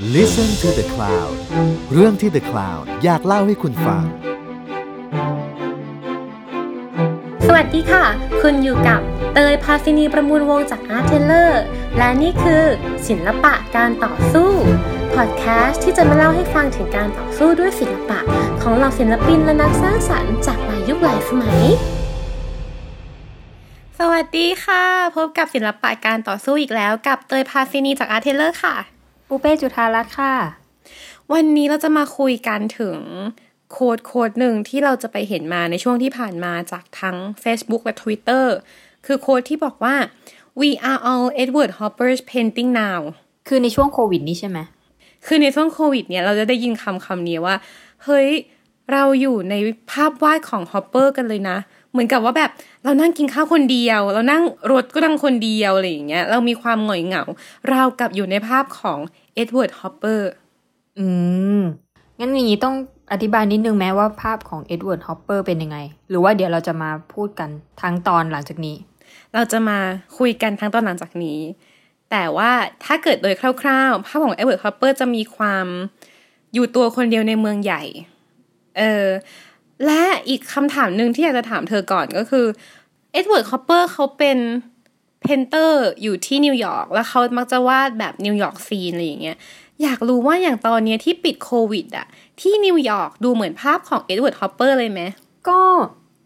Listen to the Cloud เรื่องที่ The Cloud อยากเล่าให้คุณฟัง สวัสดีค่ะ คุณอยู่กับเตยพาซินีประมูลวงจาก Art t a i l o r และนี่คือศิลปะการต่อสู้ พอดแคสต์ที่จะมาเล่าให้ฟังถึงการต่อสู้ด้วยศิลปะ ของเหล่าศิลปินและนักสร้างสรรค์จากหลายยุคหลายสมัยสวัสดีค่ะ พบกับศิลปะการต่อสู้อีกแล้ว กับเตยพาซินีจาก Art t a i l o r ค่ะ ปูเป้จุธารัตน์ค่ะ วันนี้เราจะมาคุยกันถึง quote quote หนึ่งที่เราจะไปเห็นมาในช่วงที่ผ่านมาจากทั้ง Facebook และ Twitter คือ quote ที่บอกว่า we are all Edward Hopper's painting now คือในช่วงโควิดนี้ใช่ไหม คือในช่วงโควิดเนี่ยเราจะได้ยินคำคำนี้ว่า เฮ้ย เราอยู่ในภาพวาดของฮอปเปอร์กันเลยนะ เหมือนกับว่าแบบเรานั่งกินข้าวคนเดียว เรานั่งรถก็นั่งคนเดียวอะไรอย่างเงี้ย เรามีความหงอยเหงา ราวกับอยู่ในภาพของ เอ็ดเวิร์ดฮอปเปอร์อืม งั้นอย่างนี้ต้องอธิบายนิดนึงไหมว่าภาพของเอ็ดเวิร์ดฮอปเปอร์เป็นยังไง หรือว่าเดี๋ยวเราจะมาพูดกันทั้งตอนหลังจากนี้ เราจะมาคุยกันทั้งตอนหลังจากนี้ แต่ว่าถ้าเกิดโดยคร่าวๆ ภาพของเอ็ดเวิร์ดฮอปเปอร์จะมีความอยู่ตัวคนเดียวในเมืองใหญ่ เออ และอีกคำถามหนึ่งที่อยากจะถามเธอก่อนก็คือเอ็ดเวิร์ดฮอปเปอร์เขาเป็น painter อยู่ที่นิวยอร์กแล้วเขามักจะวาดแบบนิวยอร์ก scene อะไรอย่างเงี้ยอยากรู้ว่าอย่างตอนเนี้ยที่ปิดโควิดอะที่นิวยอร์กดูเหมือนภาพของเอ็ดเวิร์ดฮอปเปอร์เลยไหมก็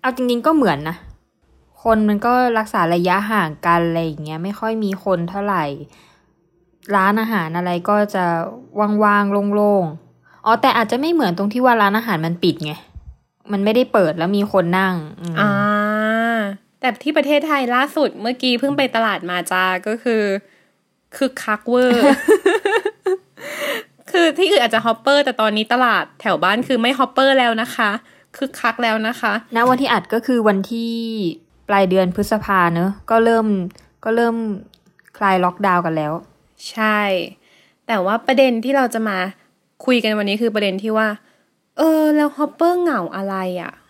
เอาจริงๆก็เหมือนนะ คนมันก็รักษาระยะห่างกันอะไรอย่างเงี้ยไม่ค่อยมีคนเท่าไหร่ ร้านอาหารอะไรก็จะว่างๆโล่งๆอ๋อแต่อาจจะไม่เหมือนตรงที่ว่าร้านอาหารมันปิดไงมันไม่ได้เปิดแล้วมีคนนั่งอืมอ่า แต่ที่ประเทศไทยล่าสุดเมื่อกี้เพิ่งไปตลาดมาจ้าก็คือคือคักเวอร์ คือที่อื่นอาจจะฮอปเปอร์ แต่ตอนนี้ตลาดแถวบ้านคือไม่ฮอปเปอร์แล้วนะคะคือคักแล้วนะคะณวันที่อัดก็คือวันที่ปลายเดือนพฤษภาเนอะก็เริ่มก็เริ่มคลายล็อกดาวน์กันแล้ว ใช่ แต่ว่าประเด็นที่เราจะมาคุยกันวันนี้คือประเด็นที่ว่า เออ แล้วฮอปเปอร์เหงาอะไรอะ่ะอืม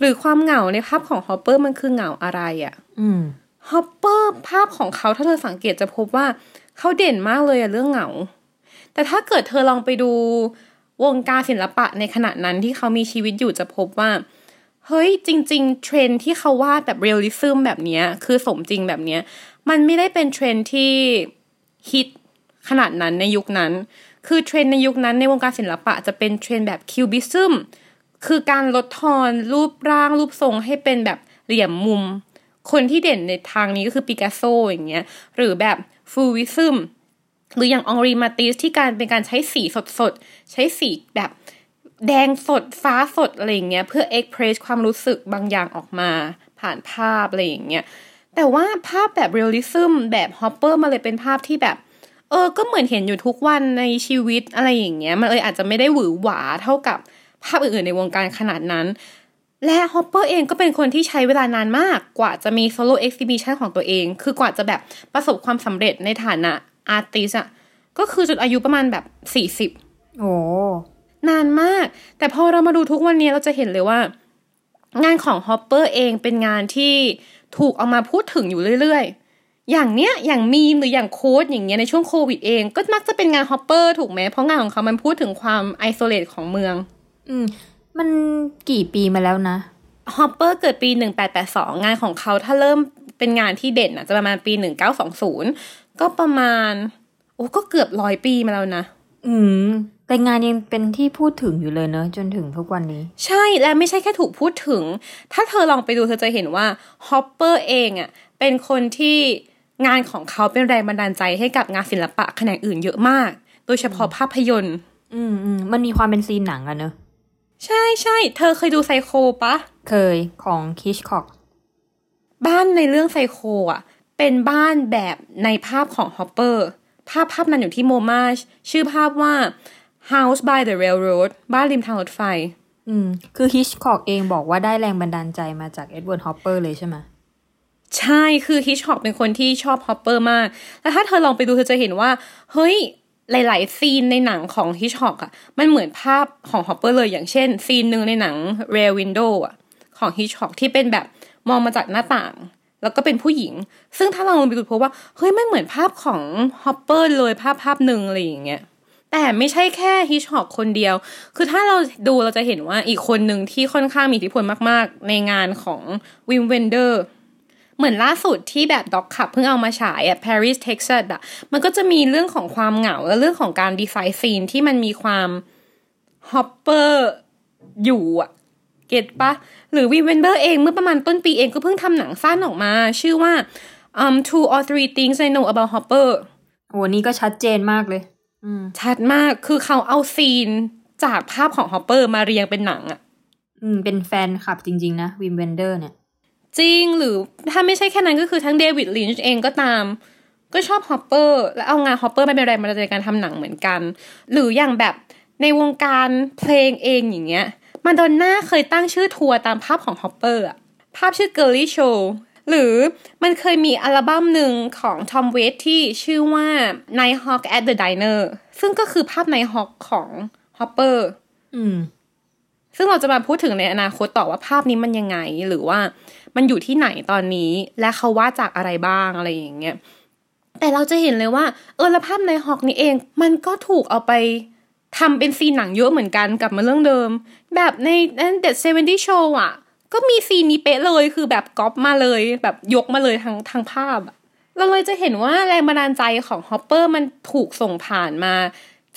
หรือความเหงาในภาพของฮอปเปอร์มันคือเหงาอะไรอะ่ะอืมฮอปเปอร์ภาพของเขาถ้าเธอสังเกตจะพบว่าเขาเด่นมากเลยอะเรื่องเหงา แต่ถ้าเกิดเธอลองไปดูวงการศิลปะในขณะนั้นที่เขามีชีวิตอยู่จะพบว่า เฮ้ยจริง ๆ เทรนด์ที่เขาวาดแบบ realism แบบเนี้ยคือสมจริงแบบเนี้ยมันไม่ได้เป็นเทรนด์ที่ฮิตขนาดนั้นในยุคนั้น คือเทรนด์ในยุคนั้นในวงการศิลปะจะเป็นเทรนด์แบบ cubism คือการลดทอนรูปร่างรูปทรงให้เป็นแบบเหลี่ยมมุม คนที่เด่นในทางนี้ก็คือปิกัสโซอย่างเงี้ย หรือแบบ Fauvism หรืออย่างองรีมาติสที่การเป็นการใช้สีสดๆ ใช้สีแบบแดงสดฟ้าสดอะไรอย่างเงี้ยเพื่อ express ความรู้สึกบางอย่างออกมา ผ่านภาพอะไรอย่างเงี้ยแต่ว่าภาพแบบ realism แบบฮอปเปอร์มันเลยเป็นภาพที่แบบ เออ ก็เหมือนเห็นอยู่ทุกวันในชีวิตอะไรอย่างเงี้ย มันเลยอาจจะไม่ได้หวือหวาเท่ากับ ภาพอื่นๆ ในวงการขนาดนั้น และฮอปเปอร์เองก็เป็นคนที่ใช้เวลานานมากกว่าจะมี solo exhibition ของตัวเอง คือกว่าจะแบบประสบความสำเร็จในฐานะ artist อะก็คือจุดอายุประมาณแบบสี่สิบโอ้นานมาก แต่พอเรามาดูทุกวันนี้เราจะเห็นเลยว่า งานของฮอปเปอร์เองเป็นงานที่ถูกเอามาพูดถึงอยู่เรื่อยๆ อย่างเนี้ย อย่างมีมหรืออย่าง quote อย่างเงี้ยในช่วงโควิดเอง ก็มักจะเป็นงานฮอปเปอร์ถูกไหมเพราะงานของเขามันพูดถึงความ isolate ของเมือง อืม มันกี่ปีมาแล้วนะฮอปเปอร์เกิดปี 1882 งานของเขาถ้าเริ่มเป็นงานที่เด่นอะจะประมาณปี 1920 ก็ประมาณ โอ้ก็เกือบร้อยปีมาแล้วนะ อืม แต่งานยังเป็นที่พูดถึงอยู่เลยเนอะจนถึงทุกวันนี้ ใช่และไม่ใช่แค่ถูกพูดถึง ถ้าเธอลองไปดูเธอจะเห็นว่าฮอปเปอร์เองอะเป็นคนที่งานของเขาเป็นแรงบันดาลใจให้กับงานศิลปะแขนงอื่นเยอะมาก โดยเฉพาะภาพยนตร์ อืมอืมมันมีความเป็น scene หนังอะเนอะ ใช่ใช่เธอเคยดูไซโคปะ เคยของฮิชค็อกบ้านในเรื่องไซโคอะ เป็นบ้านแบบในภาพของฮอปเปอร์ภาพภาพนั้นอยู่ที่ MoMA ชื่อภาพว่า House by the Railroad บ้านริมทางรถไฟ อืม คือฮิชค็อกเองบอกว่าได้แรงบันดาลใจมาจากเอ็ดเวิร์ดฮอปเปอร์เลยใช่ไหมใช่คือฮิชค็อกเป็นคนที่ชอบฮอปเปอร์มาก แล้วถ้าเธอลองไปดูเธอจะเห็นว่า เฮ้ย หลายๆ scene ในหนังของฮิชค็อกอะมันเหมือนภาพของฮอปเปอร์เลยอย่างเช่น scene หนึ่งในหนัง Rear Window อะของฮิชค็อกที่เป็นแบบมองมาจากหน้าต่าง แล้วก็เป็นผู้หญิง ซึ่งถ้าเราลองไปดูพบว่าเฮ้ยไม่เหมือนภาพของฮอปเปอร์เลยภาพภาพหนึ่งอะไรอย่างเงี้ยแต่ไม่ใช่แค่ฮิชค็อกคนเดียว คือถ้าเราดูเราจะเห็นว่าอีกคนหนึ่งที่ค่อนข้างมีอิทธิพลมาก ๆ ในงานของวิมเวนเดอร์ เหมือนล่าสุดที่แบบ Doc Club เพิ่งเอามาฉายอะ Paris Texas อะมันก็จะมีเรื่องของความเหงาและเรื่องของการดีไซน์ scene ที่มันมีความฮอปเปอร์อยู่อะเก็ตปะหรือวิมเวนเดอร์เองเมื่อประมาณต้นปีเองก็เพิ่งทำหนังสั้นออกมา ชื่อว่า um Two or Three Things I Know About Hopper โอ้นี่ก็ชัดเจนมากเลยอืมชัดมากคือเขาเอา scene จากภาพของฮอปเปอร์มาเรียงเป็นหนังอะอืม เป็นแฟนคลับจริง ๆ นะวิมเวนเดอร์เนี่ย จริงหรือถ้าไม่ใช่แค่นั้นก็คือทั้งเดวิดลินช์เองก็ตาม ก็ชอบฮอปเปอร์และเอางานฮอปเปอร์มาเป็นแรงบันดาลใจในการทำหนังเหมือนกัน หรืออย่างแบบในวงการเพลงเองอย่างเงี้ยมาดอนน่าเคยตั้งชื่อทัวร์ตามภาพของฮอปเปอร์อะภาพชื่อ Girlie Show หรือมันเคยมีอัลบั้มหนึ่งของทอมเวตส์ที่ชื่อว่า Nighthawks at the Diner ซึ่งก็คือภาพ Night Hawk ของฮอปเปอร์อืมซึ่งเราจะมาพูดถึงในอนาคตต่อว่าภาพนี้มันยังไง หรือว่า มันอยู่ที่ไหนตอนนี้ และเขาว่าจากอะไรบ้างอะไรอย่างเงี้ยแต่เราจะเห็นเลยว่า เออแล้วภาพ Nighthawks นี้เอง มันก็ถูกเอาไปทำเป็น scene หนังเยอะเหมือนกันกลับมาเรื่องเดิม แบบใน That '70s Show อะ ก็มี scene นี้เป๊ะเลยคือแบบก๊อปมาเลย แบบยกมาเลยทางทางภาพ เราเลยจะเห็นว่าแรงบันดาลใจของฮอปเปอร์มันถูกส่งผ่านมา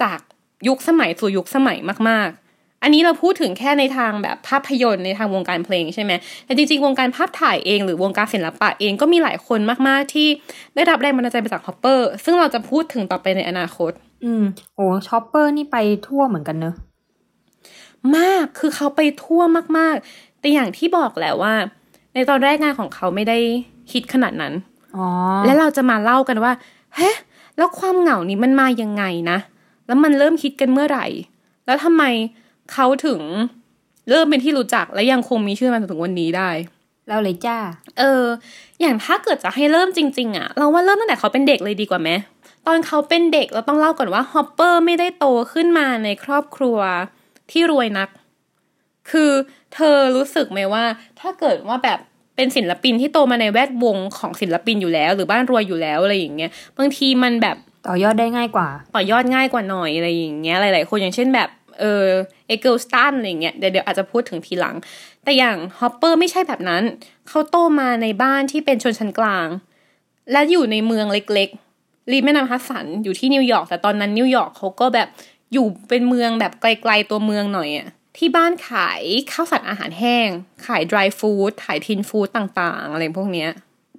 จากยุคสมัยสู่ยุคสมัยมากๆ อันนี้เราพูดถึงแค่ในทางแบบภาพยนตร์ในทางวงการเพลงใช่ไหมแต่จริงๆ วงการภาพถ่ายเองหรือวงการศิลปะเองก็มีหลายคนมากๆที่ได้รับแรงบันดาลใจมาจากฮอปเปอร์ซึ่งเราจะพูดถึงต่อไปในอนาคต อืมโอ้ฮอปเปอร์นี่ไปทั่วเหมือนกันเนอะมากคือเขาไปทั่วมากๆ แต่อย่างที่บอกแหละว่า ในตอนแรกงานของเขาไม่ได้ฮิตขนาดนั้นอ๋อและเราจะมาเล่ากันว่าเฮ้ยแล้วความเหงานี้มันมายังไงนะ แล้วมันเริ่มคิดกันเมื่อไหร่ แล้วทำไม เขาถึงเริ่มเป็นที่รู้จักและยังคงมีชื่อมาจนถึงวันนี้ได้แล้วเลยจ้า เออ อย่างถ้าเกิดจะให้เริ่มจริง ๆอะเราว่าเริ่มตั้งแต่เขาเป็นเด็กเลยดีกว่าไหมตอนเขาเป็นเด็กเราต้องเล่าก่อนว่าฮอปเปอร์ไม่ได้โตขึ้นมาในครอบครัวที่รวยนัก คือเธอรู้สึกไหมว่า ถ้าเกิดว่าแบบเป็นศิลปินที่โตมาในแวดวงของศิลปินอยู่แล้ว หรือบ้านรวยอยู่แล้วอะไรอย่างเงี้ยบางทีมันแบบต่อยอดได้ง่ายกว่า ต่อยอดง่ายกว่าหน่อยอะไรอย่างเงี้ยหลาย ๆ คนอย่างเช่นแบบ เออเอเกิลสตันอะไรเงี้ยเดี๋ยวเดี๋ยวอาจจะพูดถึงทีหลัง แต่อย่างฮอปเปอร์ไม่ใช่แบบนั้น เขาโตมาในบ้านที่เป็นชนชั้นกลาง และอยู่ในเมืองเล็กๆริมแม่น้ำฮัสสันอยู่ที่นิวยอร์กแต่ตอนนั้นนิวยอร์กเขาก็แบบอยู่เป็นเมืองแบบไกลๆตัวเมืองหน่อยอะที่บ้านขายข้าวสารอาหารแห้ง ขาย dry food ขาย tinned food ต่างๆ อะไรพวกเนี้ย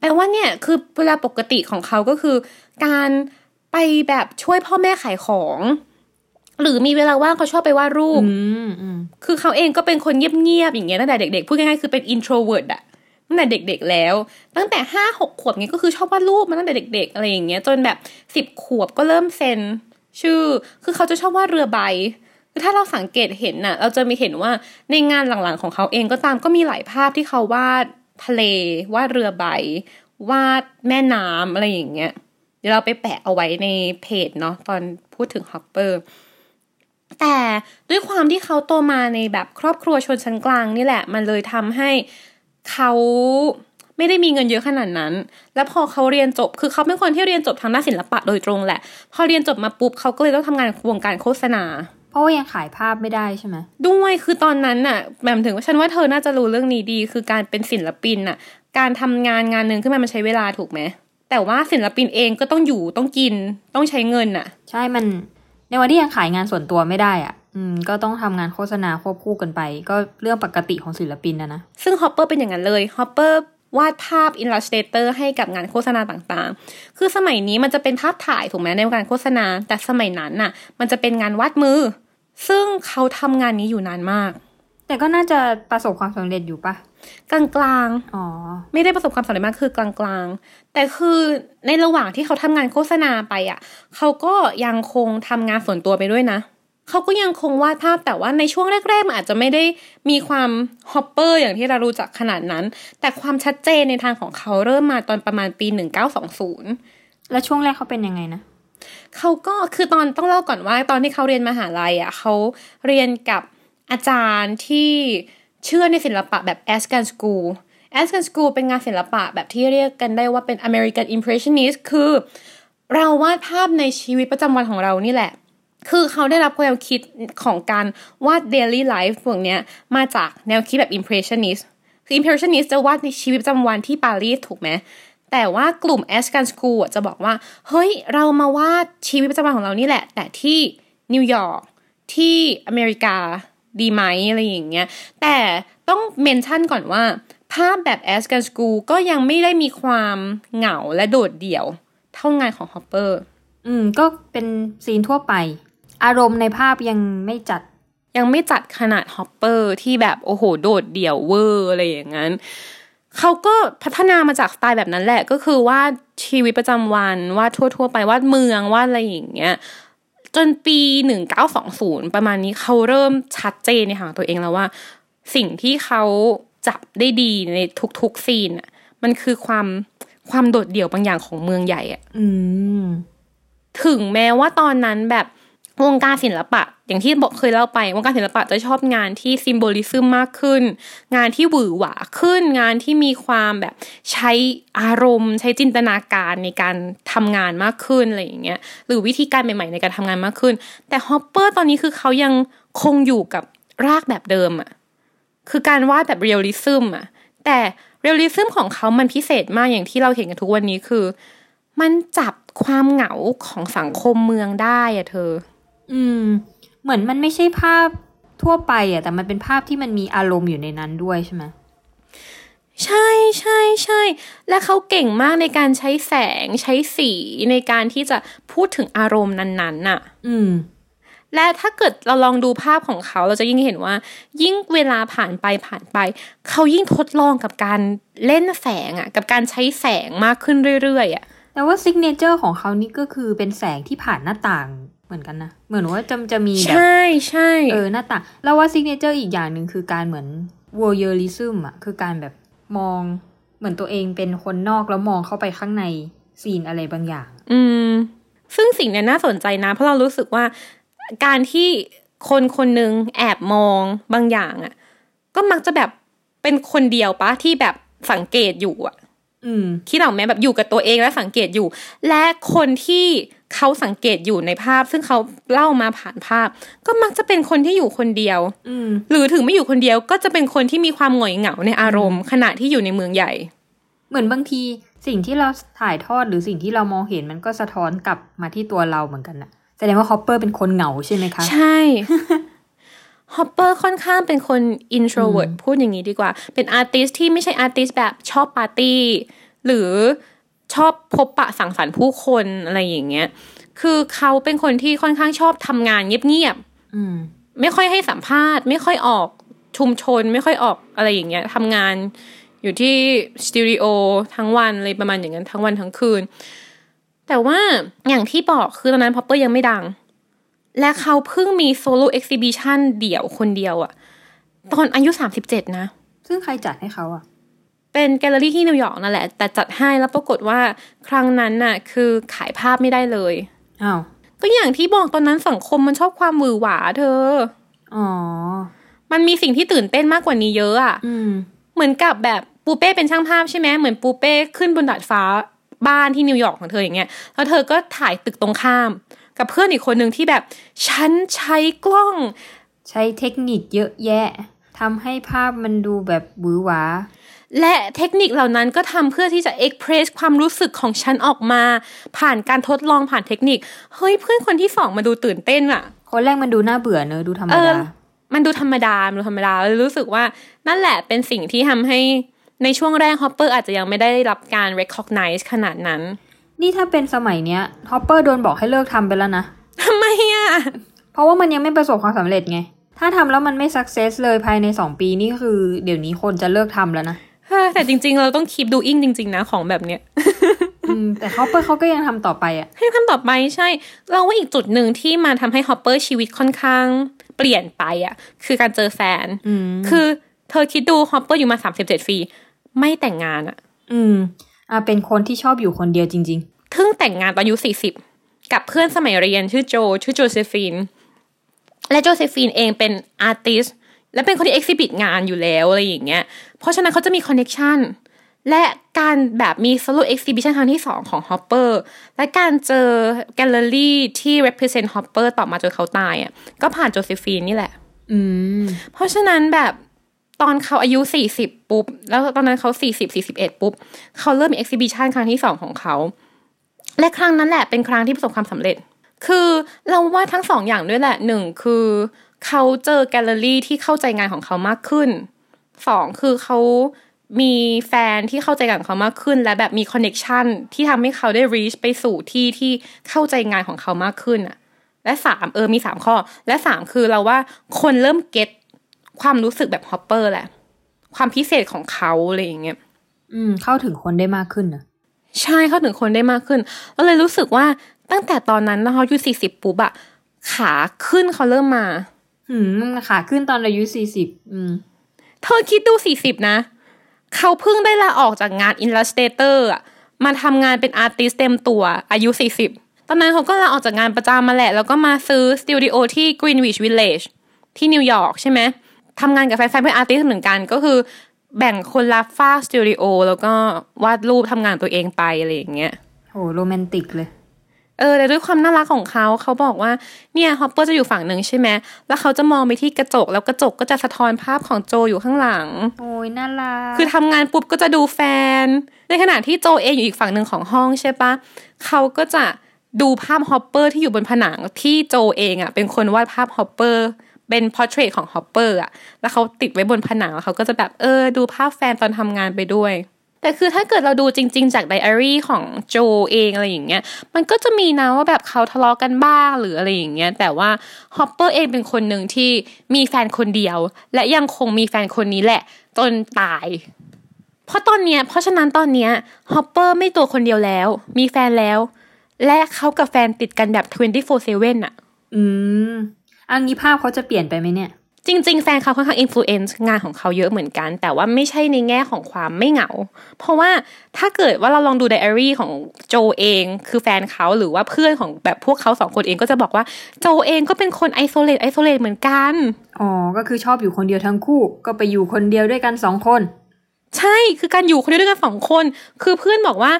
แปลว่าเนี่ยคือเวลาปกติของเขาก็คือ การไปแบบช่วยพ่อแม่ขายของ หรือมีเวลาว่างเขาชอบไปวาดรูปอืมอืมคือเขาเองก็เป็นคนเงียบๆอย่างเงี้ยตั้งแต่เด็กๆพูดง่ายๆคือเป็น introvert อะตั้งแต่เด็กๆแล้ว ตั้งแต่ห้าหกขวบเงี้ยก็คือชอบวาดรูปมาตั้งแต่เด็ก ๆ อะไรอย่างเงี้ย จนแบบสิบขวบก็เริ่มเซ็น ชื่อ คือเขาจะชอบวาดเรือใบคือถ้าเราสังเกตเห็นน่ะ เราจะมีเห็นว่าในงานหลังๆของเขาเองก็ตามก็มีหลายภาพที่เขาวาดทะเลวาดเรือใบ วาดแม่น้ำอะไรอย่างเงี้ย เดี๋ยวเราไปแปะเอาไว้ในเพจเนาะตอนพูดถึงฮอปเปอร์ แต่ด้วยความที่เขาโตมาในแบบครอบครัวชนชั้นกลางนี่แหละ มันเลยทำให้เขาไม่ได้มีเงินเยอะขนาดนั้น แล้วพอเขาเรียนจบ คือเขาเป็นคนที่เรียนจบทางด้านศิลปะโดยตรงแหละ พอเรียนจบมาปุ๊บเขาก็เลยต้องทำงานวงการโฆษณา เพราะว่ายังขายภาพไม่ได้ใช่ไหม ด้วย คือตอนนั้นน่ะแบบถึงว่าฉันว่าเธอน่าจะรู้เรื่องนี้ดี คือการเป็นศิลปินน่ะ การทำงานงานหนึ่งขึ้นมามันใช้เวลาถูกไหม แต่ว่าศิลปินเองก็ต้องอยู่ ต้องกิน ต้องใช้เงินน่ะ ใช่ มัน ในวันที่ยังขายงานส่วนตัวไม่ได้อะอืมก็ต้องทำงานโฆษณาควบคู่กันไป ก็เรื่องปกติของศิลปินนะนะ ซึ่งฮอปเปอร์เป็นอย่างนั้นเลยฮอปเปอร์วาดภาพ Illustrator ให้กับงานโฆษณาต่างๆ คือสมัยนี้มันจะเป็นภาพถ่ายถูกไหมในวงการโฆษณา แต่สมัยนั้นน่ะ มันจะเป็นงานวาดมือ ซึ่งเขาทำงานนี้อยู่นานมาก แต่ก็น่าจะประสบความสำเร็จอยู่ปะ กลางๆอ๋อไม่ได้ประสบความสำเร็จมากคือกลางๆ แต่คือในระหว่างที่เขาทำงานโฆษณาไปอะ เขาก็ยังคงทำงานส่วนตัวไปด้วยนะเขาก็ยังคงวาดภาพแต่ว่าในช่วงแรกๆมันอาจจะไม่ได้มีความฮอปเปอร์อย่างที่เรารู้จักขนาดนั้น แต่ความชัดเจนในทางของเขาเริ่มมาตอนประมาณปี 1920 แล้วช่วงแรกเขาเป็นยังไงนะ เขาก็คือตอนต้องเล่าก่อนว่า ตอนที่เขาเรียนมหาลัยอะเขาเรียนกับอาจารย์ที่ เชื่อในศิลปะแบบแอสกันสกูลแอ Aspen School เป็นงานศิลปะแบบที่เรียกกันได้ว่าเป็น American Impressionist คือ เราวาดภาพในชีวิตประจำวันของเรานี่แหละ คือเขาได้รับแนวคิดของการวาด daily life พวกเนี้ยมาจากแนวคิดแบบ impressionist คือ impressionist จะวาดในชีวิตประจำวันที่ปารีสถูกไหมแต่ว่ากลุ่ม a s c a n School จะบอกว่า เฮ้ย เรามาวาดชีวิตประจำวันของเรานี่แหละ แต่ที่นิวยอร์กที่อเมริกา ดีไหมอะไรอย่างเงี้ย แต่ต้อง mention ก่อนว่า ภาพแบบ a s c a n School ก็ยังไม่ได้มีความเหงาและโดดเดี่ยว เท่างานของฮอปเปอร์ อืม ก็เป็น scene ทั่วไป อารมณ์ในภาพยังไม่จัด ยังไม่จัดขนาดฮอปเปอร์ที่แบบโอ้โห โดดเดี่ยวเวอร์อะไรอย่างนั้นเขาก็พัฒนามาจากสไตล์แบบนั้นแหละก็คือวาดชีวิตประจำวันวาดทั่ว ๆ ไปวาดเมืองวาดอะไรอย่างเงี้ย จนปี 1920 ประมาณนี้เขาเริ่มชัดเจนในทางตัวเองแล้วว่า สิ่งที่เขาจับได้ดีในทุกๆ scene อะมันคือความความโดดเดี่ยวบางอย่างของเมืองใหญ่อะอืมถึงแม้ว่าตอนนั้นแบบวงการศิลปะ อย่างที่บอกเคยเล่าไปวงการศิลปะจะชอบงานที่ symbolism มากขึ้น งานที่หวือหวาขึ้น งานที่มีความแบบใช้อารมณ์ ใช้จินตนาการในการทำงานมากขึ้นอะไรอย่างเงี้ยหรือวิธีการใหม่ๆในการทำงานมากขึ้น แต่ฮอปเปอร์ตอนนี้คือเขายังคงอยู่กับรากแบบเดิมอะคือการวาดแบบ realism อะแต่เรียลลิซึมของเขามันพิเศษมากอย่างที่เราเห็นกันทุกวันนี้คือ มันจับความเหงาของสังคมเมืองได้อะเธอ อืม เหมือนมันไม่ใช่ภาพทั่วไปอะแต่มันเป็นภาพที่มันมีอารมณ์อยู่ในนั้นด้วยใช่ไหมใช่ใช่ใช่และเขาเก่งมากในการใช้แสงใช้สีในการที่จะพูดถึงอารมณ์นั้นๆน่ะ อืม และถ้าเกิดเราลองดูภาพของเขาเราจะยิ่งเห็นว่า ยิ่งเวลาผ่านไปผ่านไป เขายิ่งทดลองกับการเล่นแสงอะกับการใช้แสงมากขึ้นเรื่อยๆอะแต่ว่า signature ของเขานี่ก็คือเป็นแสงที่ผ่านหน้าต่าง เหมือนกันนะ เหมือนว่าจะจะมีแบบใช่ใช่เออหน้าต่างแล้วว่า signature อีกอย่างหนึ่งคือการเหมือน voyeurism อะคือการแบบมองเหมือนตัวเองเป็นคนนอกแล้วมองเข้าไปข้างใน scene อะไรบางอย่าง อืม ซึ่งสิ่งเนี้ยน่าสนใจนะ เพราะเรารู้สึกว่าการที่คนคนหนึ่งแอบมองบางอย่างอะ่ะ ก็มักจะแบบเป็นคนเดียวปะที่แบบสังเกตอยู่อะ่ะอืมคิดออกไหมแบบอยู่กับตัวเองและสังเกตอยู่ และคนที่ เขาสังเกตอยู่ในภาพ ซึ่งเขาเล่ามาผ่านภาพ ก็มักจะเป็นคนที่อยู่คนเดียวอืมหรือถึงไม่อยู่คนเดียวก็จะเป็นคนที่มีความหงอยเหงาในอารมณ์ ขณะที่อยู่ในเมืองใหญ่ เหมือนบางทีสิ่งที่เราถ่ายทอดหรือสิ่งที่เรามองเห็นมันก็สะท้อนกลับมาที่ตัวเราเหมือนกันนะแสดงว่าฮอปเปอร์เป็นคนเหงาใช่ไหมคะ ใช่ฮอปเปอร์ค่อนข้างเป็นคน introvert พูดอย่างนี้ดีกว่า เป็น artist ที่ไม่ใช่ artist แบบชอบปาร์ตี้ หรือ ชอบพบปะสังสรรค์ผู้คนอะไรอย่างเงี้ย คือเขาเป็นคนที่ค่อนข้างชอบทำงานเงียบอืมๆไม่ค่อยให้สัมภาษณ์ ไม่ค่อยออกชุมชน ไม่ค่อยออกอะไรอย่างเงี้ยทำงานอยู่ที่สตูดิโอทั้งวันเลยประมาณอย่างนั้นทั้งวันทั้งคืน แต่ว่าอย่างที่บอกคือตอนนั้นฮอปเปอร์ยังไม่ดัง และเขาเพิ่งมี solo exhibition เดี่ยวคนเดียวอะตอนอายุ37นะ ซึ่งใครจัดให้เขาอะ เป็นแกลเลอรี่ที่นิวยอร์กนั่นแหละ แต่จัดให้แล้วปรากฏว่าครั้งนั้นน่ะ คือขายภาพไม่ได้เลยอ้าวก็อย่างที่บอกตอนนั้นสังคมมันชอบความหวือหวาเธออ๋อมันมีสิ่งที่ตื่นเต้นมากกว่านี้เยอะอะอืมเหมือนกับแบบปูเป้เป็นช่างภาพใช่ไหมเหมือนปูเป้ขึ้นบนดาดฟ้าบ้านที่นิวยอร์กของเธออย่างเงี้ยแล้วเธอก็ถ่ายตึกตรงข้าม กับเพื่อนอีกคนหนึ่งที่แบบ ฉันใช้กล้อง ใช้เทคนิคเยอะแยะทำให้ภาพมันดูแบบหวือหวา และเทคนิคเหล่านั้นก็ทำเพื่อที่จะเอ็กเพรสความรู้สึกของฉันออกมา ผ่านการทดลองผ่านเทคนิค เฮ้ยเพื่อนคนที่สองมาดูตื่นเต้นอะคนแรกมันดูน่าเบื่อเนอะดูธรรมเออดา มันดูธรรมดา มันดูธรรมดาเลยรู้สึกว่านั่นแหละเป็นสิ่งที่ทำให้ในช่วงแรกฮอปเปอร์อาจจะยังไม่ได้รับการ recognize ขนาดนั้น นี่ถ้าเป็นสมัยเนี้ยฮอปเปอร์โดนบอกให้เลิกทำไปแล้วนะทำไมอะเพราะว่ามันยังไม่ประสบความสำเร็จไงถ้าทำแล้วมันไม่ success เลยภายในสองปีนี่คือ เดี๋ยวนี้คนจะเลิกทำแล้วนะเฮ้ย แต่จริง ๆ เราต้อง keep doing จริง ๆ นะของแบบเนี้ยอืมแต่ฮอปเปอร์เขาก็ยังทำต่อไปอะ ให้คำตอบไปใช่ เราว่าอีกจุดหนึ่งที่มาทำให้ฮอปเปอร์ชีวิตค่อนข้าง เปลี่ยนไปอะคือการเจอแฟนอืมคือเธอคิดดูฮอปเปอร์อยู่มาสามสิบเจ็ดปีไม่แต่งงานอะอืม อ่าเป็นคนที่ชอบอยู่คนเดียวจริงเพิ่งแต่งงานตอนอายุสี่สิบกับเพื่อนสมัยเรียนชื่อโจ ชื่อโจเซฟีน และโจเซฟีนเองเป็น artist และเป็นคนที่ exhibit งานอยู่แล้วอะไรอย่างเงี้ยพ ราะฉะนั้นเขาจะมี connection และการแบบมี solo exhibition ครั้งที่สองของ Hopper และการเจอแกลเลอรี่ที่ represent Hopper ต่อมาจนเขาตายอะก็ผ่านโจเซฟีนนี่แหละ อืม เพราะฉะนั้นแบบตอนเขาอายุ 40 ปุ๊บ แล้วตอนนั้นเขา 40 41 ปุ๊บ เขาเริ่มมี exhibition ครั้งที่สองของเขา และครั้งนั้นแหละเป็นครั้งที่ประสบความสำเร็จ คือเราว่าทั้งสองอย่างด้วยแหละหนึ่งคือเขาเจอแกลเลอรี่ที่เข้าใจงานของเขามากขึ้น สองคือเขามีแฟนที่เข้าใจงานของเขามากขึ้น และแบบมี connectionที่ทำให้เขาได้ reach ไปสู่ที่ที่เข้าใจงานของเขามากขึ้นอะและสามเออมีสามข้อ และสามคือเราว่าคนเริ่ม get ความรู้สึกแบบฮอปเปอร์แหละ ความพิเศษของเขาอะไรอย่างเงี้ยอืม เข้าถึงคนได้มากขึ้นนะใช่เข้าถึงคนได้มากขึ้นเราเลยรู้สึกว่าตั้งแต่ตอนนั้นแล้วเขาอายุสี่สิบปุ๊บอะขาขึ้นเขาเริ่มมา อืมขาขึ้นตอนอายุสี่สิบอืม เธอคิดดูสี่สิบนะ เขาเพิ่งได้ลาออกจากงาน illustrator มาทำงานเป็น artist เต็มตัวอายุสี่สิบตอนนั้นเขาก็ลาออกจากงานประจำมาแหละ แล้วก็มาซื้อสตูดิโอที่ Greenwich Village ที่นิวยอร์กใช่ไหมทำงานกับแฟนๆเป็น artist เหมือนกันก็คือ แบ่งคนละฝั่งสตูดิโอแล้วก็วาดรูปทำงานตัวเองไปอะไรอย่างเงี้ยโหโรแมนติกเลย เออแต่ด้วยความน่ารักของเขาเขาบอกว่าเนี่ยฮอปเปอร์จะอยู่ฝั่งหนึ่งใช่ไหมแล้วเขาจะมองไปที่กระจก แล้วกระจกก็จะสะท้อนภาพของโจอยู่ข้างหลัง โอ้ยน่ารักคือทำงานปุ๊บก็จะดูแฟน ในขณะที่โจเองอยู่อีกฝั่งหนึ่งของห้องใช่ปะเขาก็จะดูภาพฮอปเปอร์ที่อยู่บนผนังที่โจเองอะ เป็นคนวาดภาพฮอปเปอร์เป็น portrait ของฮอปเปอร์อะแล้วเขาติดไว้บนผนังแล้วเขาก็จะแบบเออ ดูภาพแฟนตอนทำงานไปด้วย แต่คือถ้าเกิดเราดูจริง ๆ จากไดอารี่ของโจเองอะไรอย่างเงี้ย มันก็จะมีนะว่าแบบเขาทะเลาะกันบ้างหรืออะไรอย่างเงี้ย แต่ว่าฮอปเปอร์เองเป็นคนหนึ่งที่มีแฟนคนเดียว และยังคงมีแฟนคนนี้แหละจนตาย เพราะตอนเนี้ย เพราะฉะนั้นตอนเนี้ยฮอปเปอร์ไม่ตัวคนเดียวแล้ว มีแฟนแล้ว และเขากับแฟนติดกันแบบ 24/7อะอืมอันนี้ภาพเขาจะเปลี่ยนไปไหมเนี่ย จริง ๆ แฟนเขาค่อนข้างอิ f ฟ u เอนซ์งานของเขาเยอะเหมือนกัน แต่ว่าไม่ใช่ในแง่ของความไม่เหงา เพราะว่าถ้าเกิดว่าเราลองดูไดอารี่ของโจเอง คือแฟนเขาหรือว่าเพื่อนของแบบพวกเขาสองคนเองก็จะบอกว่าโจเองก็เป็นคน isolate isolate เหมือนกัน อ๋อ ก็คือชอบอยู่คนเดียวทั้งคู่ ก็ไปอยู่คนเดียวด้วยกันสองคน ใช่ คือการอยู่คนเดียวด้วยกันสองคน คือเพื่อนบอกว่า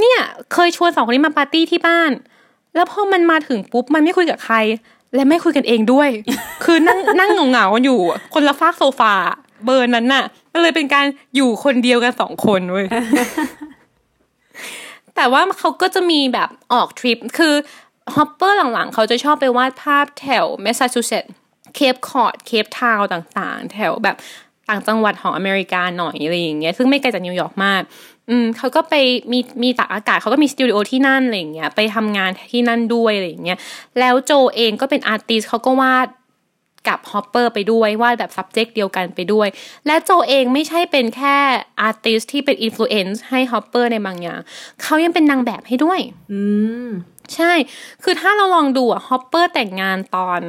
เนี่ยเคยชวนสองคนนี้มาปาร์ตี้ที่บ้าน แล้วพอมันมาถึงปุ๊บมันไม่คุยกับใคร และไม่คุยกันเองด้วย คือนั่งนั่งเหงาๆกันอยู่ คนละฟากโซฟา เบอร์นั้นน่ะ ก็เลยเป็นการอยู่คนเดียวกันสองคนเว้ยแต่ว่าเขาก็จะมีแบบออกทริป คือฮอปเปอร์หลังๆ เขาจะชอบไปวาดภาพแถวแมสซาชูเซตส์ Cape Cod เคปทาวน์ต่างๆ แถวแบบ ต่างจังหวัดของอเมริกาหน่อยอะไรอย่างเงี้ยซึ่งไม่ไกลจากนิวยอร์กมาก อืมเขาก็ไปมีมีตากอากาศเขาก็มีสตูดิโอที่นั่นอะไรอย่างเงี้ยไปทำงานที่นั่นด้วยอะไรอย่างเงี้ยแล้วโจเองก็เป็น artist เขาก็วาดกับฮอปเปอร์ไปด้วยวาดแบบ subject เดียวกันไปด้วย และโจเองไม่ใช่เป็นแค่artist ที่เป็นอิ f ฟ u เอนซ์ให้ฮอปเปอร์ในบางอย่าง เขายังเป็นนางแบบให้ด้วย อืมใช่ คือถ้าเราลองดูอะฮอปเปอร์แต่งงานตอน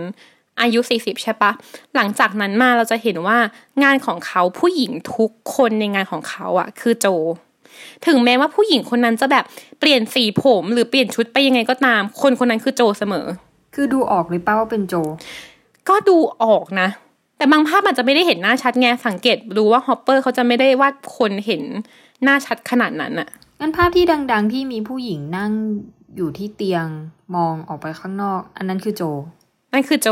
อายุ 40 ใช่ปะหลังจากนั้นมาเราจะเห็นว่างานของเขาผู้หญิงทุกคนในงานของเขาอะคือโจ ถึงแม้ว่าผู้หญิงคนนั้นจะแบบเปลี่ยนสีผมหรือเปลี่ยนชุดไปยังไงก็ตาม คนคนนั้นคือโจเสมอ คือดูออกเลยปะว่าเป็นโจ ก็ดูออกนะ แต่บางภาพอาจจะไม่ได้เห็นหน้าชัดไงสังเกตดูว่าฮอปเปอร์เขาจะไม่ได้วาดคนเห็นหน้าชัดขนาดนั้นอะงั้นภาพที่ดัง ๆ ที่มีผู้หญิงนั่งอยู่ที่เตียงมองออกไปข้างนอก อันนั้นคือโจ นั่นคือโจ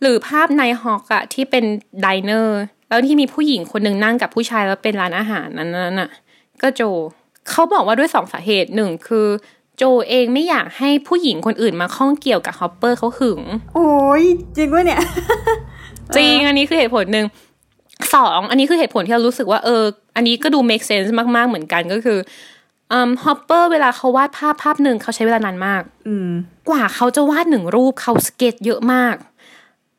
หรือภาพ Nighthawk อะที่เป็น diner แล้วที่มีผู้หญิงคนหนึ่งนั่งกับผู้ชายแล้วเป็นร้านอาหารนั้นนั่นน่ะก็โจเขาบอกว่าด้วยสองสาเหตุหนึ่งคือโจเองไม่อยากให้ผู้หญิงคนอื่นมาข้องเกี่ยวกับฮอปเปอร์เขาหึง โอ้ยจริงวะเนี่ย จริงอันนี้คือเหตุผลหนึ่งสองอันนี้คือเหตุผลที่เรารู้สึกว่าเออ อันนี้ก็ดู make sense มากๆเหมือนกันก็คืออืม ฮอปเปอร์เวลาเขาวาดภาพภาพหนึ่งเขาใช้เวลานานมาก อืมกว่าเขาจะวาดหนึ่งรูปเขาสเก็ตช์เยอะมาก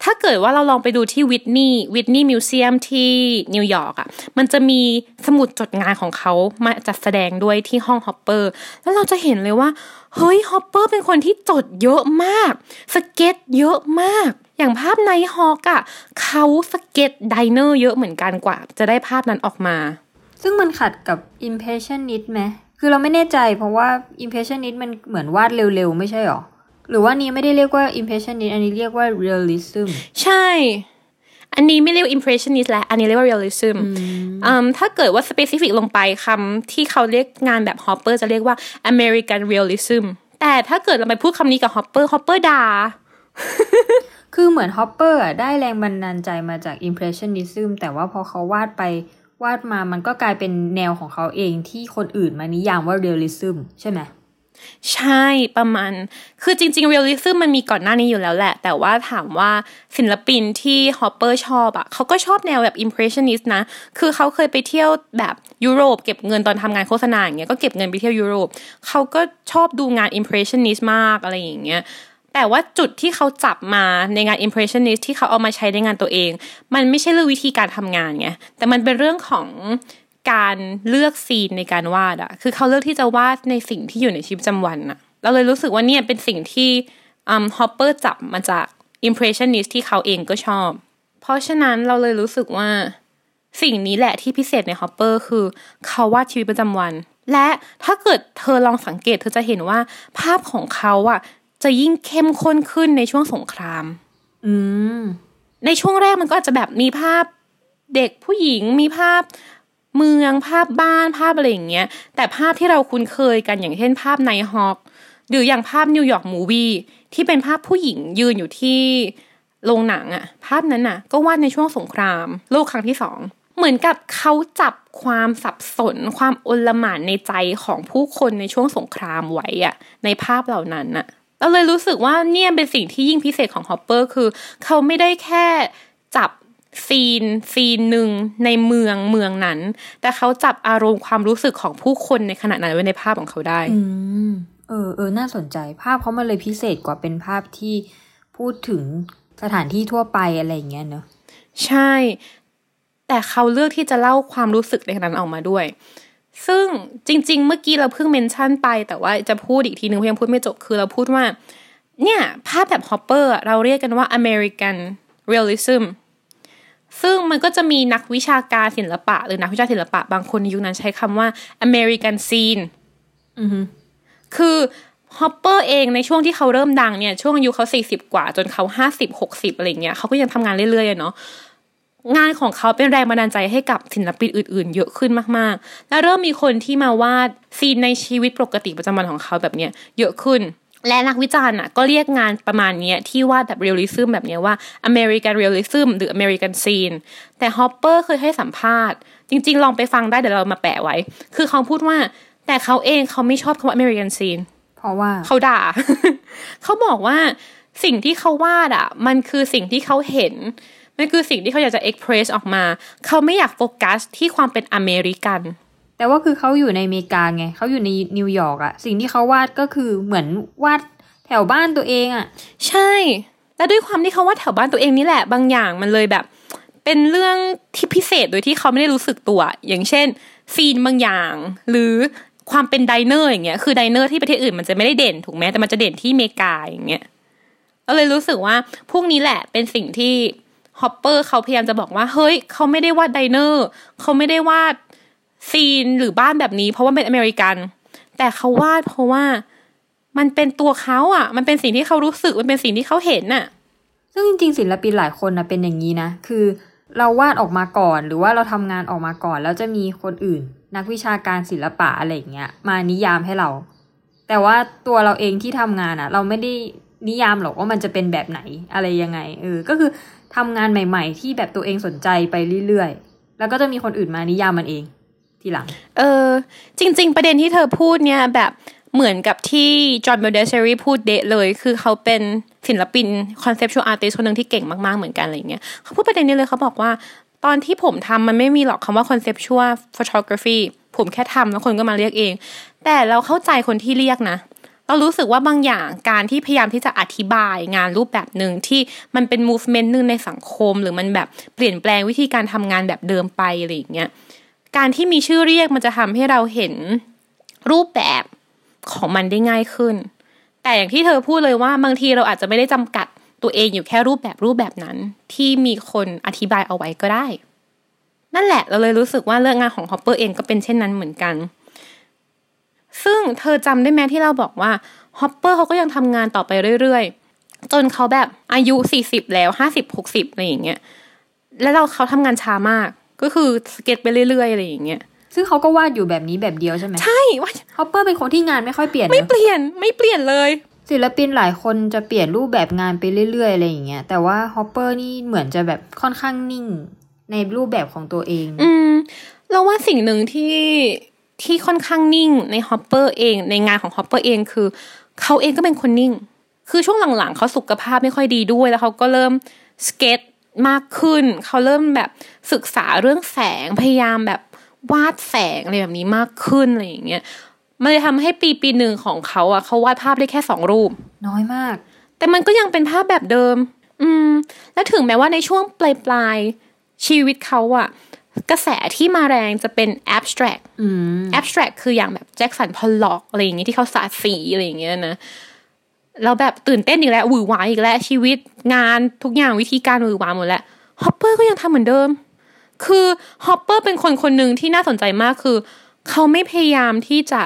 ถ้าเกิดว่าเราลองไปดูที่ Whitney Whitney Museum ที่นิวยอร์กอะ มันจะมีสมุดจดงานของเขามาจัดแสดงด้วยที่ห้องฮอปเปอร์แล้วเราจะเห็นเลยว่า เฮ้ยฮอปเปอร์เป็นคนที่จดเยอะมาก สเก็ตช์เยอะมากอย่างภาพ Nighthawk อะเขาสเก็ตช์ diner เยอะเหมือนกันกว่า จะได้ภาพนั้นออกมา ซึ่งมันขัดกับ impressionist ไหม คือเราไม่แน่ใจเพราะว่า impressionist มันเหมือนวาดเร็วๆ ไม่ใช่หรอ หรือว่านี้ไม่ได้เรียกว่า impressionist อันนี้เรียกว่า realism ใช่ อันนี้ไม่เรียกว่า impressionist แล้ว อันนี้เรียกว่า realism อืมถ้าเกิดว่า specific ลงไปคำที่เขาเรียกงานแบบ Hopper จะเรียกว่า American realism แต่ถ้าเกิดเราไปพูดคำนี้กับ Hopper Hopper ด่าคือเหมือนฮอปเปอร์ได้แรงบันดาลใจมาจาก impressionism แต่ว่าพอเขาวาดไป วาดมามันก็กลายเป็นแนวของเขาเองที่คนอื่นมานิยามว่า realism ใช่ไหมใช่ประมาณ คือจริงๆ realism มันมีก่อนหน้านี้อยู่แล้วแหละ แต่ว่าถามว่าศิลปินที่ฮอปเปอร์ชอบอะเขาก็ชอบแนวแบบ impressionist นะ คือเขาเคยไปเที่ยวแบบยุโรปเก็บเงินตอนทำงานโฆษณาอย่างเงี้ยก็เก็บเงินไปเที่ยวยุโรปเขาก็ชอบดูงาน impressionist มากอะไรอย่างเงี้ย แต่ว่าจุดที่เขาจับมาในงาน impressionist ที่เขาเอามาใช้ในงานตัวเอง มันไม่ใช่เรื่องวิธีการทำงานไงแต่มันเป็นเรื่องของการเลือก scene ในการวาดอะคือเขาเลือกที่จะวาดในสิ่งที่อยู่ในชีวิตประจำวันอะเราเลยรู้สึกว่าเนี่ยเป็นสิ่งที่ฮอปเปอร์จับมาจาก impressionist ที่เขาเองก็ชอบ เพราะฉะนั้นเราเลยรู้สึกว่าสิ่งนี้แหละที่พิเศษในฮอปเปอร์คือเขาวาดชีวิตประจำวัน และถ้าเกิดเธอลองสังเกตเธอจะเห็นว่าภาพของเขาอะ จะยิ่งเข้มข้นขึ้นในช่วงสงคราม อืม ในช่วงแรกมันก็อาจจะแบบมีภาพเด็กผู้หญิงมีภาพเมืองภาพบ้านภาพอะไรอย่างเงี้ย แต่ภาพที่เราคุ้นเคยกันอย่างเช่นภาพ Nighthawk หรืออย่างภาพ New York Movie ที่เป็นภาพผู้หญิงยืนอยู่ที่โรงหนังอะภาพนั้นน่ะ ก็วาดในช่วงสงคราม โลกครั้งที่สองเหมือนกับเขาจับความสับสน ความอลหม่านในใจของผู้คนในช่วงสงครามไว้อะในภาพเหล่านั้นน่ะ เราเลยรู้สึกว่าเนี่ยเป็นสิ่งที่ยิ่งพิเศษของฮอปเปอร์คือ เขาไม่ได้แค่จับ scene scene หนึ่งในเมืองเมืองนั้น แต่เขาจับอารมณ์ความรู้สึกของผู้คนในขณะนั้นไว้ในภาพของเขาได้อืมเออเออน่าสนใจภาพเขามันเลยพิเศษกว่าเป็นภาพที่พูดถึงสถานที่ทั่วไปอะไรอย่างเงี้ยเนอะใช่ แต่เขาเลือกที่จะเล่าความรู้สึกในขณะนั้นออกมาด้วย ซึ่งจริง ๆ เมื่อกี้เราเพิ่ง mention ไป แต่ว่าจะพูดอีกทีนึงเพราะยังพูดไม่จบคือเราพูดว่า เนี่ย ภาพแบบฮอปเปอร์เราเรียกกันว่า American realism ซึ่งมันก็จะมีนักวิชาการศิลปะ หรือนักวิชาศิลปะบางคนในยุคนั้นใช้คำว่า American scene อือฮึคือฮอปเปอร์เองในช่วงที่เขาเริ่มดังเนี่ย ช่วงอายุเขาสี่สิบกว่าจนเขาห้าสิบหกสิบอะไรเงี้ยเขาก็ยังทำงานเรื่อยๆอะเนาะ งานของเขาเป็นแรงบันดาลใจให้กับศิลปินอื่น ๆ เยอะขึ้นมากๆ แล้วเริ่มมีคนที่มาวาดซีนในชีวิตปกติประจำวันของเขาแบบเนี้ยเยอะขึ้น และนักวิจารณ์อะก็เรียกงานประมาณเนี้ยที่วาดแบบ realism แบบเนี้ยว่า American Realism หรือ American Scene แต่ฮอปเปอร์เคยให้สัมภาษณ์ จริง ๆ ลองไปฟังได้เดี๋ยวเรามาแปะไว้ คือเขาพูดว่าแต่เขาเองเขาไม่ชอบคำว่า American Scene เพราะว่าเขาด่า เขาบอกว่าสิ่งที่เขาวาดอะ มันคือสิ่งที่เขาเห็น มันคือสิ่งที่เขาอยากจะ express ออกมา เขาไม่อยากโฟกัสที่ความเป็นอเมริกัน แต่ว่าคือเขาอยู่ในอเมริกาไงเขาอยู่ในนิวยอร์กอะสิ่งที่เขาวาดก็คือเหมือนวาดแถวบ้านตัวเองอะใช่ และด้วยความที่เขาวาดแถวบ้านตัวเองนี่แหละบางอย่างมันเลยแบบ เป็นเรื่องที่พิเศษโดยที่เขาไม่ได้รู้สึกตัว อย่างเช่น scene บางอย่าง หรือความเป็น diner อย่างเงี้ยคือ diner ที่ประเทศอื่นมันจะไม่ได้เด่นถูกไหมแต่มันจะเด่นที่อเมริกาอย่างเงี้ยก็เลยรู้สึกว่าพวกนี้แหละเป็นสิ่งที่ ฮอปเปอร์เขาพยายามจะบอกว่าเฮ้ยเขาไม่ได้วาด dinerเขาไม่ได้วาดซีนหรือบ้านแบบนี้ เพราะว่าเป็นอเมริกัน แต่เขาวาดเพราะว่ามันเป็นตัวเขาอะ มันเป็นสิ่งที่เขารู้สึกมันเป็นสิ่งที่เขาเห็นน่ะ ซึ่งจริง ๆ ศิลปินหลายคนนะเป็นอย่างนี้นะคือเราวาดออกมาก่อนหรือว่าเราทำงานออกมาก่อน แล้วจะมีคนอื่น นักวิชาการศิลปะอะไรอย่างเงี้ยมานิยามให้เรา แต่ว่าตัวเราเองที่ทำงานอะเราไม่ได้นิยามหรอกว่ามันจะเป็นแบบไหนอะไรยังไงเออก็คือ ทำงานใหม่ ๆ ที่แบบตัวเองสนใจไปเรื่อยๆ แล้วก็จะมีคนอื่นมานิยามมันเอง ทีหลัง เออ จริง ๆ ประเด็นที่เธอพูดเนี่ยแบบเหมือนกับที่ John Baldessari พูดเดะเลย คือเขาเป็นศิลปิน conceptual artist คนหนึ่งที่เก่งมากๆ เหมือนกันอะไรเงี้ยเขาพูดประเด็นนี้เลยเขาบอกว่า ตอนที่ผมทำมันไม่มีหรอกคำว่า conceptual photography ผมแค่ทำแล้วคนก็มาเรียกเอง แต่เราเข้าใจคนที่เรียกนะ เรารู้สึกว่าบางอย่างการที่พยายามที่จะอธิบายงานรูปแบบหนึ่งที่มันเป็น movement หนึ่งในสังคม หรือมันแบบเปลี่ยนแปลงวิธีการทำงานแบบเดิมไปอะไรอย่างเงี้ยการที่มีชื่อเรียกมันจะทำให้เราเห็นรูปแบบของมันได้ง่ายขึ้น แต่อย่างที่เธอพูดเลยว่าบางทีเราอาจจะไม่ได้จำกัดตัวเองอยู่แค่รูปแบบรูปแบบนั้น ที่มีคนอธิบายเอาไว้ก็ได้ นั่นแหละเราเลยรู้สึกว่าเรื่องงานของฮอปเปอร์เองก็เป็นเช่นนั้นเหมือนกัน ซึ่งเธอจำได้ไหมที่เราบอกว่าฮอปเปอร์เขาก็ยังทำงานต่อไปเรื่อยๆ จนเขาแบบอายุสี่สิบแล้วห้าสิบหกสิบอะไรอย่างเงี้ย และเราเขาทำงานช้ามาก ก็คือสเก็ตไปเรื่อยๆ อะไรอย่างเงี้ย ซึ่งเขาก็วาดอยู่แบบนี้แบบเดียวใช่ไหมใช่ว่าฮอปเปอร์เป็นคนที่งานไม่ค่อยเปลี่ยนไม่นะเปลี่ยนไม่เปลี่ยนเลย ศิลปินหลายคนจะเปลี่ยนรูปแบบงานไปเรื่อยๆ อะไรอย่างเงี้ย แต่ว่าฮอปเปอร์นี่เหมือนจะแบบค่อนข้างนิ่งในรูปแบบของตัวเอง อืมเราว่าสิ่งหนึ่งที่ ที่ค่อนข้างนิ่งในฮอปเปอร์เองในงานของฮอปเปอร์เองคือเขาเองก็เป็นคนนิ่ง คือช่วงหลังๆเขาสุขภาพไม่ค่อยดีด้วยแล้วเขาก็เริ่มสเก็ตมากขึ้น เขาเริ่มแบบศึกษาเรื่องแสงพยายามแบบวาดแสงอะไรแบบนี้มากขึ้นอะไรอย่างเงี้ยมันเลยทำให้ปีปีหนึ่งของเขาอะเขาวาดภาพได้แค่สองรูป น้อยมาก แต่มันก็ยังเป็นภาพแบบเดิม อืม และถึงแม้ว่าในช่วงปลายปลายๆชีวิตเขาอะ กระแสที่มาแรงจะเป็น abstract อืม abstract คืออย่างแบบแจ็คสันพอลล็อกอะไรอย่างเงี้ยที่เขาสาดสีอะไรอย่างเงี้ยนะแล้วแบบตื่นเต้นอีกแล้วหวือหวาอีกแล้วชีวิตงานทุกอย่างวิธีการหวือหวาหมดแล้วฮอปเปอร์ก็ยังทำเหมือนเดิม คือฮอปเปอร์เป็นคนคนหนึ่งที่น่าสนใจมากคือ เขาไม่พยายามที่จะ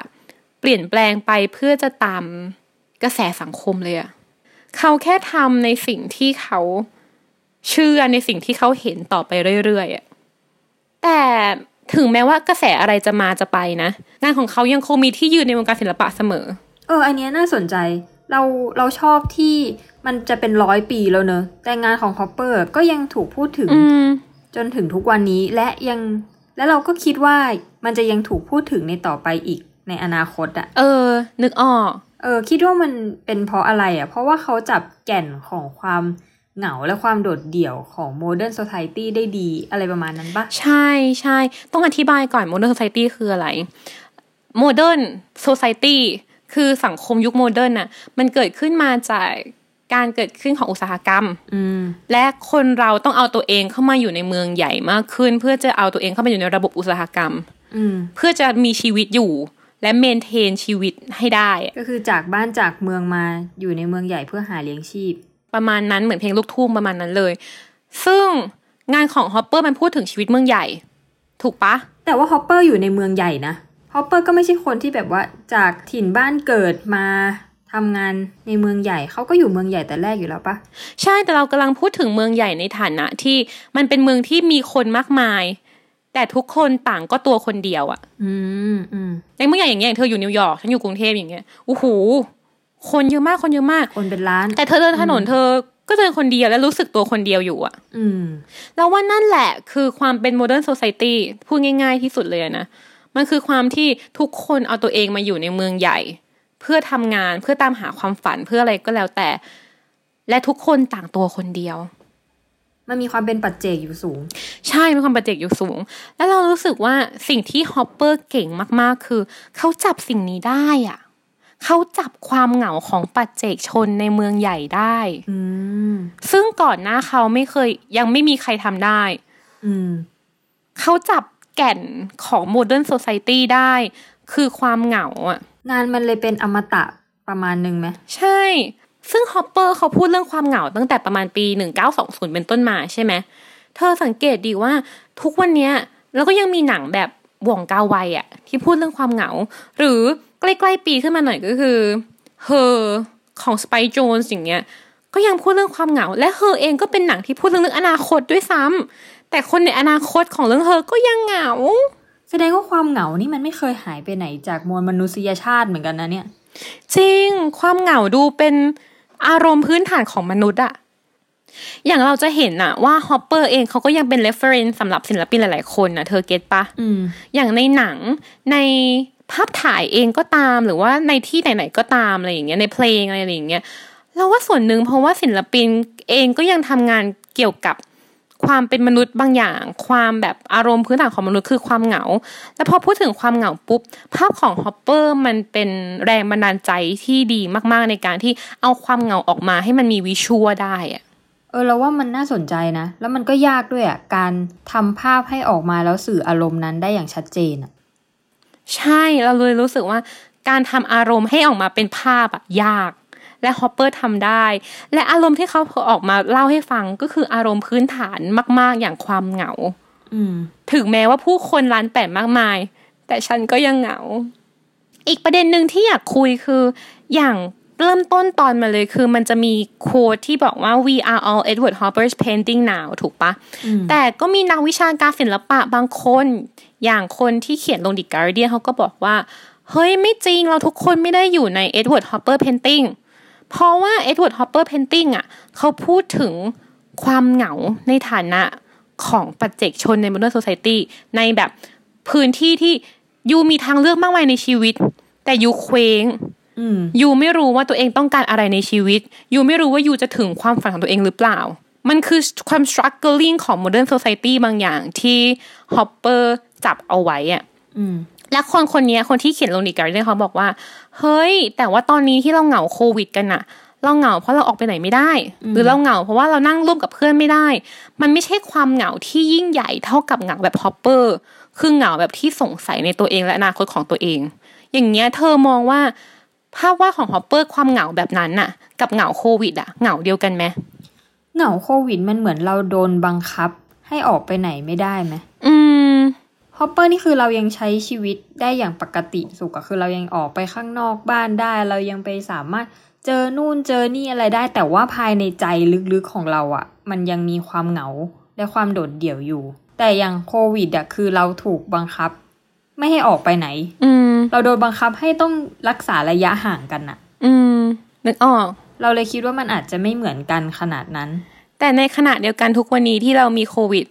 เปลี่ยนแปลงไปเพื่อจะตามกระแสสังคมเลยอะเขาแค่ทำในสิ่งที่เขาเชื่อในสิ่งที่เขาเห็นต่อไปเรื่อยๆอะ แต่ถึงแม้ว่ากระแสอะไรจะมาจะไปนะงานของเขายังคงมีที่ยืนในวงการศิลปะเสมอ เออ อันเนี้ยน่าสนใจเราเราชอบที่มันจะเป็นร้อยปีแล้วเนอะแต่งานของฮอปเปอร์ก็ยังถูกพูดถึงอืมจนถึงทุกวันนี้และยังและเราก็คิดว่ามันจะยังถูกพูดถึงในต่อไปอีกในอนาคตอะเออ นึกออก เออ คิดว่ามันเป็นเพราะอะไรอะเพราะว่าเขาจับแก่นของความ เหงาและความโดดเดี่ยวของโมเดิร์น o ซ i ตี้ได้ดีอะไรประมาณนั้นปะใช่ใช่ต้องอธิบายก่อน Modern Society คืออะไร Modern Society คือสังคมยุค modern น่ะมันเกิดขึ้นมาจากการเกิดขึ้นของอุตสาหกรรมอืมและคนเราต้องเอาตัวเองเข้ามาอยู่ในเมืองใหญ่มากขึ้น เพื่อจะเอาตัวเองเข้ามาอยู่ในระบบอุตสาหกรรมอืมเพื่อจะมีชีวิตอยู่และ maintain ชีวิตให้ได้อะก็คือจากบ้านจากเมืองมาอยู่ในเมืองใหญ่เพื่อหาเลี้ยงชีพ ประมาณนั้นเหมือนเพลงลูกทุ่งประมาณนั้นเลย ซึ่งงานของฮอปเปอร์มันพูดถึงชีวิตเมืองใหญ่ ถูกปะ แต่ว่าฮอปเปอร์อยู่ในเมืองใหญ่นะฮอปเปอร์ก็ไม่ใช่คนที่แบบว่าจากถิ่นบ้านเกิดมาทำงานในเมืองใหญ่เขาก็อยู่เมืองใหญ่แต่แรกอยู่แล้วปะใช่แต่เรากำลังพูดถึงเมืองใหญ่ในฐานะที่มันเป็นเมืองที่มีคนมากมาย แต่ทุกคนต่างก็ตัวคนเดียวอะอืมอืมในเมืองใหญ่อย่างเงี้ยอย่างเธออยู่นิวยอร์กฉันอยู่กรุงเทพอย่างเงี้ยโอ้โห คนเยอะมากคนเยอะมาก คนเป็นล้าน แต่เธอเดินถนนเธอก็เดินคนเดียวและรู้สึกตัวคนเดียวอยู่อะอืม แล้วว่านั่นแหละคือความเป็นโมเดิร์นโซซ i ตี้พูดง่าย ๆที่สุดเลยนะ มันคือความที่ทุกคนเอาตัวเองมาอยู่ในเมืองใหญ่ เพื่อทำงานเพื่อตามหาความฝันเพื่ออะไรก็แล้วแต่ และทุกคนต่างตัวคนเดียว มันมีความเป็นปัจเจกอยู่สูง ใช่มีความปัจเจกอยู่สูง แล้วเรารู้สึกว่าสิ่งที่ฮอปเปอร์เก่งมากๆ คือ เขาจับสิ่งนี้ได้อะ เขาจับความเหงาของปัจเจกชนในเมืองใหญ่ได้อืมซึ่งก่อนหน้าเขาไม่เคย ยังไม่มีใครทำได้อืมเขาจับแก่นของโมเดิร์นโซซ i ตี้ได้ คือความเหงาอะ งานมันเลยเป็นอมตะประมาณหนึ่งไหม ใช่ ซึ่งฮอปเปอร์เขาพูดเรื่องความเหงาตั้งแต่ประมาณปี 1920 เป็นต้นมาใช่ไหม เธอสังเกตดีว่าทุกวันเนี้ย แล้วก็ยังมีหนังแบบหว่องกาไวอะที่พูดเรื่องความเหงา หรือ ใกล้ๆปีขึ้นมาหน่อยก็คือ Her ของ Spike Jones อย่างเงี้ยก็ยังพูดเรื่องความเหงา และ Her เองก็เป็นหนังที่พูดเรื่องอนาคตด้วยซ้ำแต่คนในอนาคตของเรื่อง Her ก็ยังเหงา แสดงว่าความเหงานี่มันไม่เคยหายไปไหนจากมวลมนุษยชาติเหมือนกันนะเนี่ย จริงความเหงาดูเป็นอารมณ์พื้นฐานของมนุษย์อะอย่างเราจะเห็นอะว่าฮอปเปอร์เองเขาก็ยังเป็น reference สำหรับศิลปินหลายๆคนนะเธอเก็ตปะอืมอย่างในหนังใน ภาพถ่ายเองก็ตามหรือว่าในที่ไหนๆก็ตามอะไรอย่างเงี้ยในเพลงอะไรอย่างเงี้ยเราว่าส่วนหนึ่งเพราะว่าศิลปินเองก็ยังทำงานเกี่ยวกับความเป็นมนุษย์บางอย่าง ความแบบอารมณ์พื้นฐานของมนุษย์คือความเหงา แล้วพอพูดถึงความเหงาปุ๊บ ภาพของฮอปเปอร์มันเป็นแรงบันดาลใจที่ดีมากๆในการที่เอาความเหงาออกมาให้มันมีวิชัวได้อะเออเราว่ามันน่าสนใจนะ แล้วมันก็ยากด้วยอะการทำภาพให้ออกมาแล้วสื่ออารมณ์นั้นได้อย่างชัดเจนอะ ใช่เราเลยรู้สึกว่าการทำอารมณ์ให้ออกมาเป็นภาพอะยาก และฮอปเปอร์ทำได้ และอารมณ์ที่เขาออกมาเล่าให้ฟังก็คืออารมณ์พื้นฐานมาก ๆ อย่างความเหงาอืมถึงแม้ว่าผู้คนล้านแปดมากมาย แต่ฉันก็ยังเหงา อีกประเด็นหนึ่งที่อยากคุยคือ อย่าง เริ่มต้นตอนมาเลยคือมันจะมี quote ที่บอกว่า we are all Edward Hopper's painting now ถูกปะ แต่ก็มีนักวิชาการศิลปะบางคน อย่างคนที่เขียนลง The Guardian เขาก็บอกว่า เฮ้ย ไม่จริงเราทุกคนไม่ได้อยู่ใน Edward Hopper painting เพราะว่า Edward Hopper painting อะเขาพูดถึงความเหงาในฐานะของปัจเจกชนใน modern society ในแบบพื้นที่ที่ยูมีทางเลือกมากมายในชีวิต แต่ยูเคว้งอืม ยูไม่รู้ว่าตัวเองต้องการอะไรในชีวิต ยูไม่รู้ว่ายูจะถึงความฝันของตัวเองหรือเปล่า มันคือความ struggling ของ modern society บางอย่างที่ฮอปเปอร์จับเอาไว้อะอืมและคนคนนี้คนที่เขียนลง The Guardian เขาบอกว่า เฮ้ย แต่ว่าตอนนี้ที่เราเหงาโควิดกันอะเราเหงาเพราะเราออกไปไหนไม่ได้ หรือเราเหงาเพราะว่าเรานั่งร่วมกับเพื่อนไม่ได้ มันไม่ใช่ความเหงาที่ยิ่งใหญ่เท่ากับเหงาแบบฮอปเปอร์คือเหงาแบบที่สงสัยในตัวเองและอนาคตของตัวเอง อย่างเงี้ยเธอมองว่า ภาพวาดของฮอปเปอร์ความเหงาแบบนั้นน่ะ กับเหงาโควิดอะเหงาเดียวกันไหมเหงาโควิดมันเหมือนเราโดนบังคับ ให้ออกไปไหนไม่ได้ไหมอืมฮอปเปอร์นี่คือเรายังใช้ชีวิตได้อย่างปกติสุขอะคือเรายังออกไปข้างนอกบ้านได้ เรายังไปสามารถเจอนู่นเจอนี่อะไรได้ แต่ว่าภายในใจลึกๆของเราอะมันยังมีความเหงาและความโดดเดี่ยวอยู่ แต่อย่างโควิดอะคือเราถูกบังคับ ไม่ให้ออกไปไหน อืม เราโดนบังคับให้ต้องรักษาระยะห่างกันอะอืมนึกออก เราเลยคิดว่ามันอาจจะไม่เหมือนกันขนาดนั้น แต่ในขณะเดียวกันทุกวันนี้ที่เรามีโควิด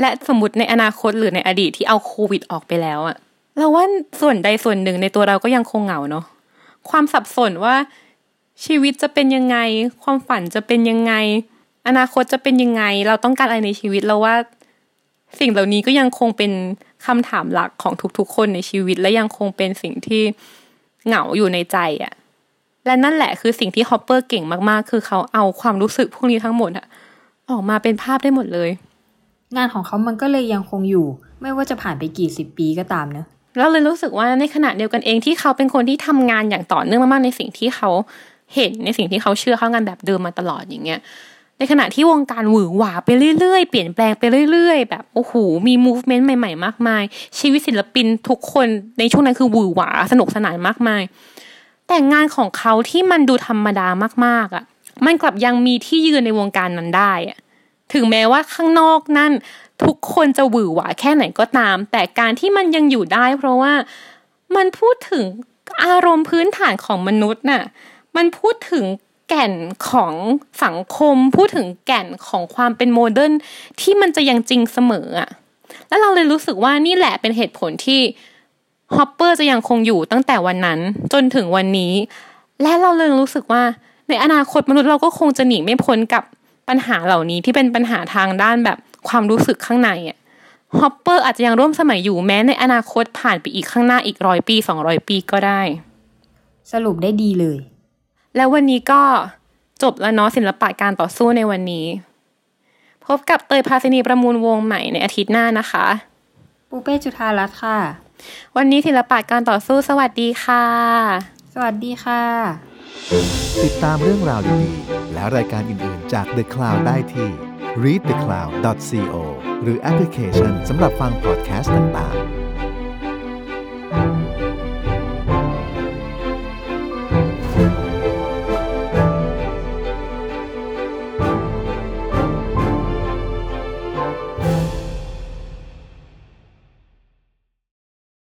และสมมติในอนาคตหรือในอดีตที่เอาโควิดออกไปแล้วอะเราว่าส่วนใดส่วนหนึ่งในตัวเราก็ยังคงเหงาเนาะความสับสนว่าชีวิตจะเป็นยังไง ความฝันจะเป็นยังไง อนาคตจะเป็นยังไง เราต้องการอะไรในชีวิตเราว่า สิ่งเหล่านี้ก็ยังคงเป็นคำถามหลักของทุกๆ คนในชีวิต และยังคงเป็นสิ่งที่เหงาอยู่ในใจอะและนั่นแหละคือสิ่งที่ฮอปเปอร์เก่งมากๆ คือเขาเอาความรู้สึกพวกนี้ทั้งหมดอะออกมาเป็นภาพได้หมดเลย งานของเขามันก็เลยยังคงอยู่ ไม่ว่าจะผ่านไปกี่สิบปีก็ตามเนอะแล้วเลยรู้สึกว่าในขณะเดียวกันเองที่เขาเป็นคนที่ทำงานอย่างต่อเนื่องมากๆในสิ่งที่เขาเห็นในสิ่งที่เขาเชื่อเข้างานแบบเดิมมาตลอดอย่างเงี้ย ในขณะที่วงการหวือหวาไปเรื่อยๆ เปลี่ยนแปลงไปเรื่อยๆ แบบโอ้โหมี movement ใหม่ๆ มากมาย ชีวิตศิลปินทุกคนในช่วงนั้นคือหวือหวาสนุกสนานมากมาย แต่งานของเขาที่มันดูธรรมดามากๆอะ มันกลับยังมีที่ยืนในวงการนั้นได้อะถึงแม้ว่าข้างนอกนั่นทุกคนจะหวือหวาแค่ไหนก็ตาม แต่การที่มันยังอยู่ได้ เพราะว่ามันพูดถึงอารมณ์พื้นฐานของมนุษย์น่ะ มันพูดถึง แก่นของสังคม พูดถึงแก่นของความเป็น modernที่มันจะยังจริงเสมออะแล้วเราเลยรู้สึกว่านี่แหละเป็นเหตุผลที่ฮอปเปอร์จะยังคงอยู่ตั้งแต่วันนั้นจนถึงวันนี้ และเราเลยรู้สึกว่า ในอนาคตมนุษย์เราก็คงจะหนีไม่พ้นกับปัญหาเหล่านี้ที่เป็นปัญหาทางด้านแบบความรู้สึกข้างในอะฮอปเปอร์อาจจะยังร่วมสมัยอยู่แม้ในอนาคตผ่านไปอีกข้างหน้าอีกร้อยปีสองร้อยปีก็ได้ สรุปได้ดีเลย แล้ววันนี้ก็จบแล้วเนาะศิลปะการต่อสู้ในวันนี้ พบกับเตยพาสินีประมูลวงใหม่ในอาทิตย์หน้านะคะปูเป้จุธารัตน์ค่ะ วันนี้ศิลปะการต่อสู้สวัสดีค่ะ สวัสดีค่ะ ติดตามเรื่องราวดีๆ และรายการอื่นๆ จาก The Cloud ได้ที่ readthecloud.co หรือแอปพลิเคชันสำหรับฟังพอดแคสต์ต่างๆ